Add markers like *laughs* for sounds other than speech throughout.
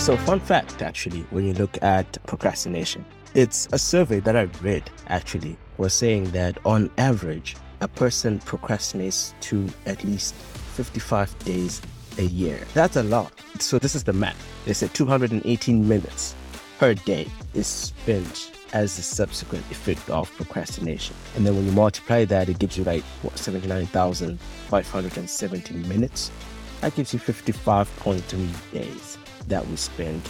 So, fun fact actually, when you look at procrastination, it's a survey that I read actually was saying that on average, a person procrastinates to at least 55 days a year. That's a lot. So, this is the math. They said 218 minutes per day is spent as a subsequent effect of procrastination. And then when you multiply that, it gives you like what 79,570 minutes. That gives you 55.3 days that we spend.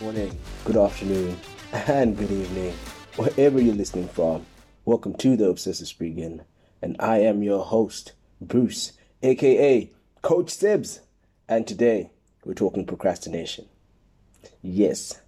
Morning, good afternoon, *laughs* and good evening, wherever you're listening from. Welcome to the Obsessive Spriggan, and I am your host, Bruce, aka Coach Sibs. And today we're talking procrastination. Yes,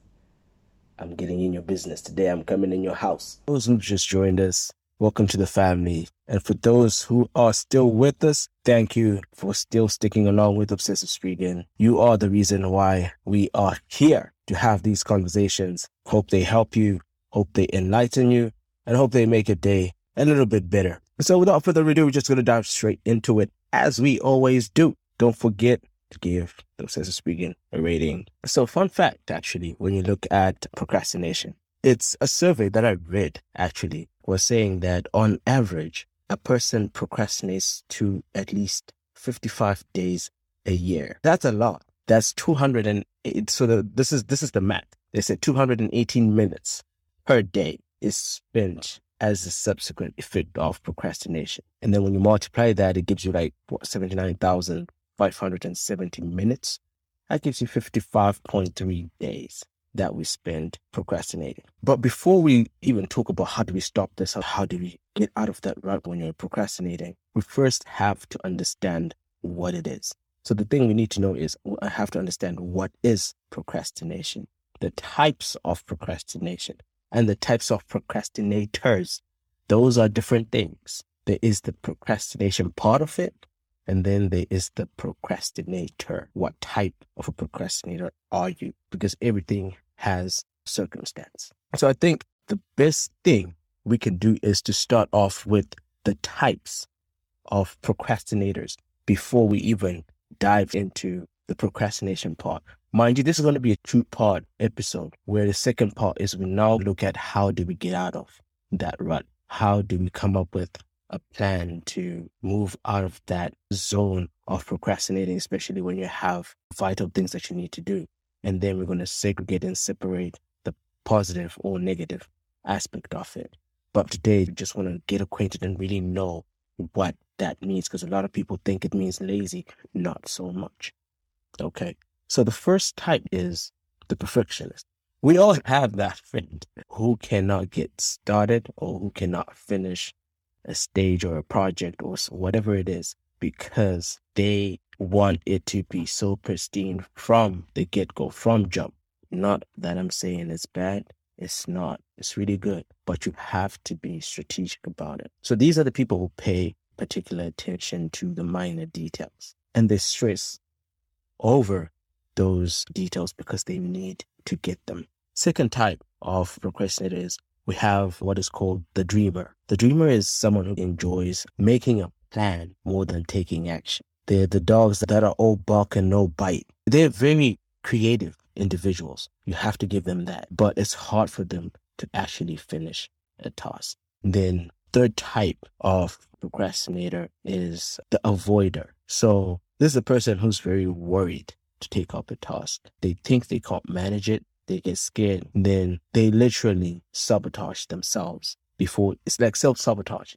I'm getting in your business. Today I'm coming in your house. Those who just joined us, welcome to the family. And for those who are still with us, thank you for still sticking along with Obsessive Spriggan. You are the reason why we are here to have these conversations. Hope they help you, hope they enlighten you, and hope they make your day a little bit better. So without further ado, we're just going to dive straight into it as we always do. Don't forget to give the Obsessive Spriggan a rating. So, fun fact actually, when you look at procrastination, it's a survey that I read actually was saying that on average, a person procrastinates to at least 55 days a year. That's a lot. That's 208. So the, this is this is the math. They said 218 minutes per day is spent as a subsequent effect of procrastination. And then when you multiply that, it gives you like what 79,000 570 minutes. That gives you 55.3 days that we spend procrastinating. But before we even talk about how do we stop this how do we get out of that rut when you're procrastinating, we first have to understand what it is. So the thing we need to know is I have to understand what is procrastination, the types of procrastination, and the types of procrastinators. Those are different things. There is the procrastination part of it, and then there is the procrastinator. What type of a procrastinator are you? Because everything has circumstance. So I think the best thing we can do is to start off with the types of procrastinators before we even dive into the procrastination part. Mind you, this is going to be a two part episode where the second part is we now look at how do we get out of that rut? How do we come up with a plan to move out of that zone of procrastinating, especially when you have vital things that you need to do. And then we're going to segregate and separate the positive or negative aspect of it. But today, we just want to get acquainted and really know what that means because a lot of people think it means lazy. Not so much. Okay. So the first type is the perfectionist. We all *laughs* have that friend who cannot get started or who cannot finish a stage or a project or whatever it is because they want it to be so pristine from the get go, from jump. Not that I'm saying it's bad. It's not. It's really good, but you have to be strategic about it. So these are the people who pay particular attention to the minor details and they stress over those details because they need to get them. Second type of procrastinator is we have what is called the dreamer. The dreamer is someone who enjoys making a plan more than taking action. They're the dogs that are all bark and no bite. They're very creative individuals. You have to give them that, but it's hard for them to actually finish a task. Then third type of procrastinator is the avoider. So this is a person who's very worried to take up a task. They think they can't manage it they get scared, then they literally sabotage themselves before it's like self sabotage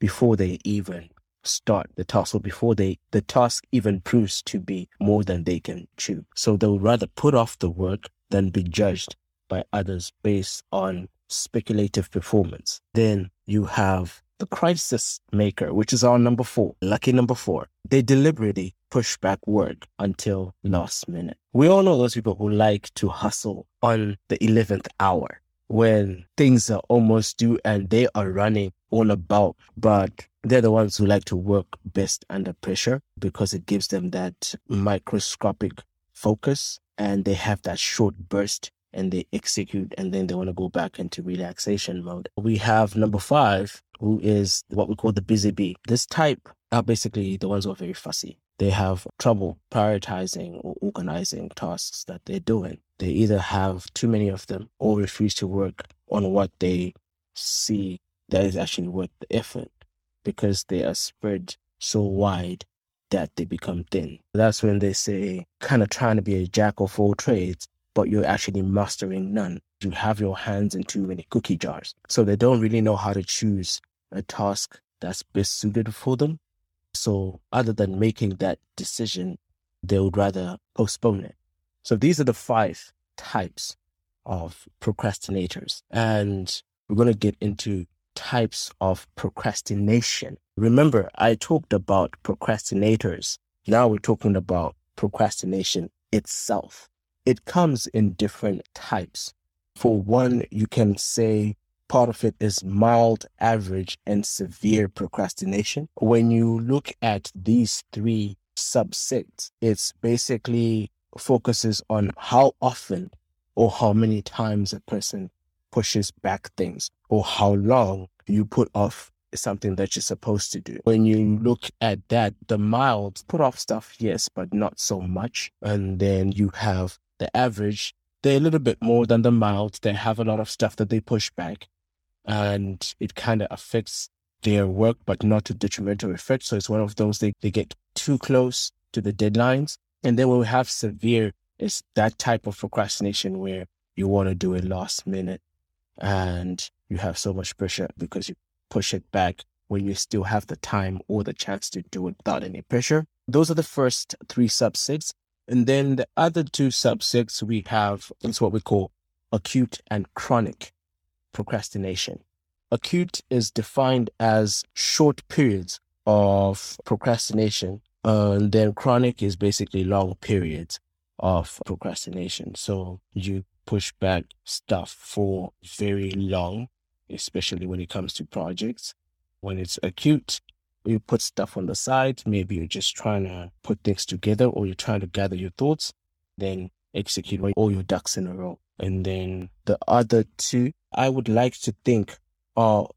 before they even start the task or before they the task even proves to be more than they can chew. So they'll rather put off the work than be judged by others based on speculative performance. Then you have the crisis maker, which is our number four, lucky number four. They deliberately push back work until last minute. We all know those people who like to hustle on the 11th hour when things are almost due and they are running all about, but they're the ones who like to work best under pressure because it gives them that microscopic focus and they have that short burst and they execute and then they want to go back into relaxation mode. We have number five, who is what we call the busy bee. This type are basically the ones who are very fussy. They have trouble prioritizing or organizing tasks that they're doing. They either have too many of them or refuse to work on what they see that is actually worth the effort because they are spread so wide that they become thin. That's when they say, kind of trying to be a jack of all trades, but you're actually mastering none. You have your hands in too many cookie jars. So they don't really know how to choose a task that's best suited for them. So other than making that decision, they would rather postpone it. So these are the five types of procrastinators. And we're going to get into types of procrastination. Remember, I talked about procrastinators. Now we're talking about procrastination itself. It comes in different types. For one, you can say part of it is mild, average, and severe procrastination. When you look at these three subsets, it's basically focuses on how often or how many times a person pushes back things or how long you put off something that you're supposed to do. When you look at that, the mild put off stuff, yes, but not so much. And then you have the average, they're a little bit more than the mild. They have a lot of stuff that they push back and it kind of affects their work, but not to detrimental effect. So it's one of those they, they get too close to the deadlines. And then we have severe, it's that type of procrastination where you want to do it last minute and you have so much pressure because you push it back when you still have the time or the chance to do it without any pressure. Those are the first three subsets. And then the other two subsets we have is what we call acute and chronic procrastination. Acute is defined as short periods of procrastination, and then chronic is basically long periods of procrastination. So you push back stuff for very long, especially when it comes to projects. When it's acute, you put stuff on the side. Maybe you're just trying to put things together or you're trying to gather your thoughts, then execute all your ducks in a row. And then the other two, I would like to think are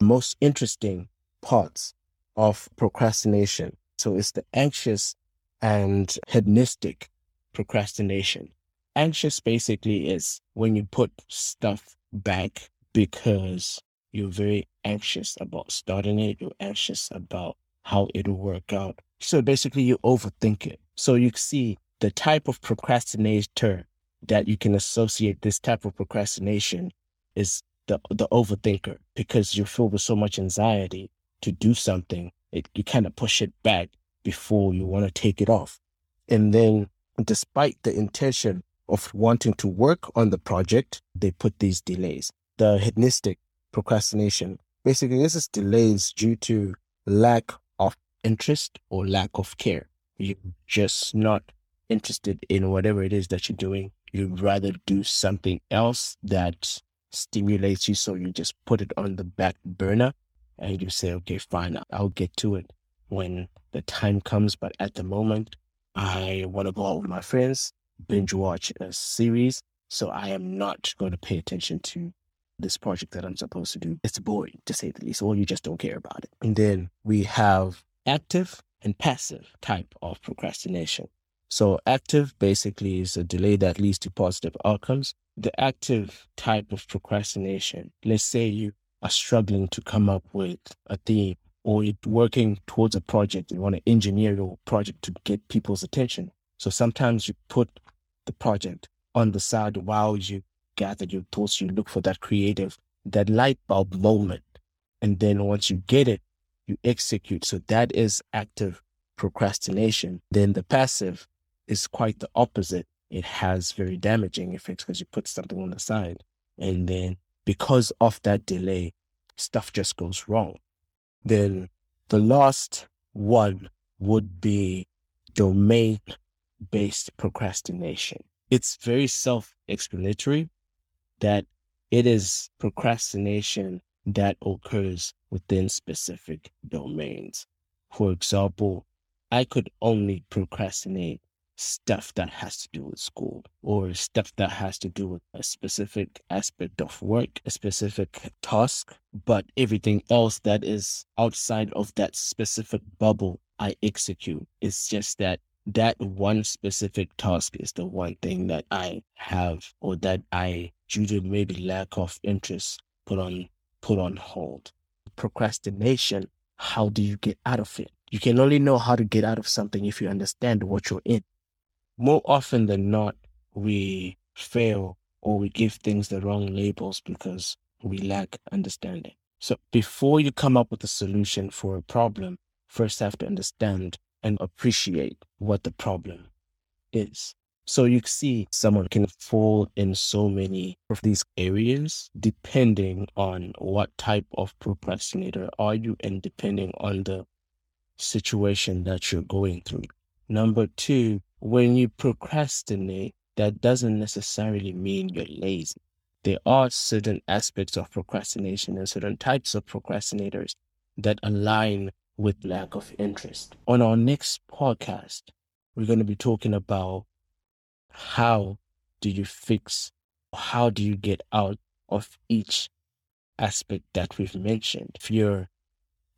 most interesting parts of procrastination. So it's the anxious and hedonistic procrastination. Anxious basically is when you put stuff back because you're very anxious about starting it. You're anxious about how it'll work out. So basically you overthink it. So you see the type of procrastinator that you can associate this type of procrastination is the the overthinker because you're filled with so much anxiety to do something. It, you kind of push it back before you want to take it off. And then despite the intention of wanting to work on the project, they put these delays. The hedonistic procrastination, basically this is delays due to lack of interest or lack of care. You're just not interested in whatever it is that you're doing. You'd rather do something else that stimulates you. So you just put it on the back burner and you say, okay, fine, I'll get to it when the time comes. But at the moment, I want to go out with my friends, binge watch a series. So I am not going to pay attention to this project that I'm supposed to do. It's boring to say the least, or you just don't care about it. And then we have active and passive type of procrastination. So active basically is a delay that leads to positive outcomes. The active type of procrastination, let's say you are struggling to come up with a theme or you're working towards a project, you want to engineer your project to get people's attention. So sometimes you put the project on the side while you gather your thoughts, you look for that creative, that light bulb moment. And then once you get it, you execute. So that is active procrastination. Then the passive is quite the opposite. It has very damaging effects because you put something on the side. And then because of that delay, stuff just goes wrong. Then the last one would be domain based procrastination. It's very self explanatory that it is procrastination that occurs within specific domains. For example, I could only procrastinate stuff that has to do with school or stuff that has to do with a specific aspect of work, a specific task, but everything else that is outside of that specific bubble I execute. It's just that that one specific task is the one thing that I have or that I, due to maybe lack of interest, put on put on hold. Procrastination, how do you get out of it? You can only know how to get out of something if you understand what you're in. More often than not, we fail or we give things the wrong labels because we lack understanding. So before you come up with a solution for a problem, first have to understand and appreciate what the problem is. So you see, someone can fall in so many of these areas depending on what type of procrastinator are you and depending on the situation that you're going through. Number two, when you procrastinate, that doesn't necessarily mean you're lazy. There are certain aspects of procrastination and certain types of procrastinators that align with lack of interest. On our next podcast, we're going to be talking about how do you fix, how do you get out of each aspect that we've mentioned. If you're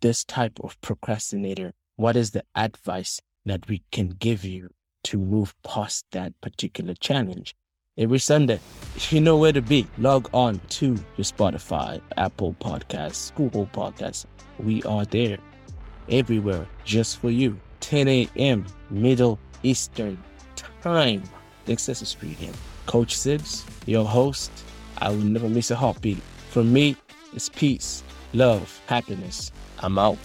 this type of procrastinator, what is the advice that we can give you to move past that particular challenge? Every Sunday, you know where to be. Log on to your Spotify, Apple Podcasts, Google Podcasts. We are there everywhere just for you. 10 a.m. Middle Eastern Time. Texas Street in. Coach Sibs, your host. I will never miss a heartbeat. For me, it's peace, love, happiness. I'm out.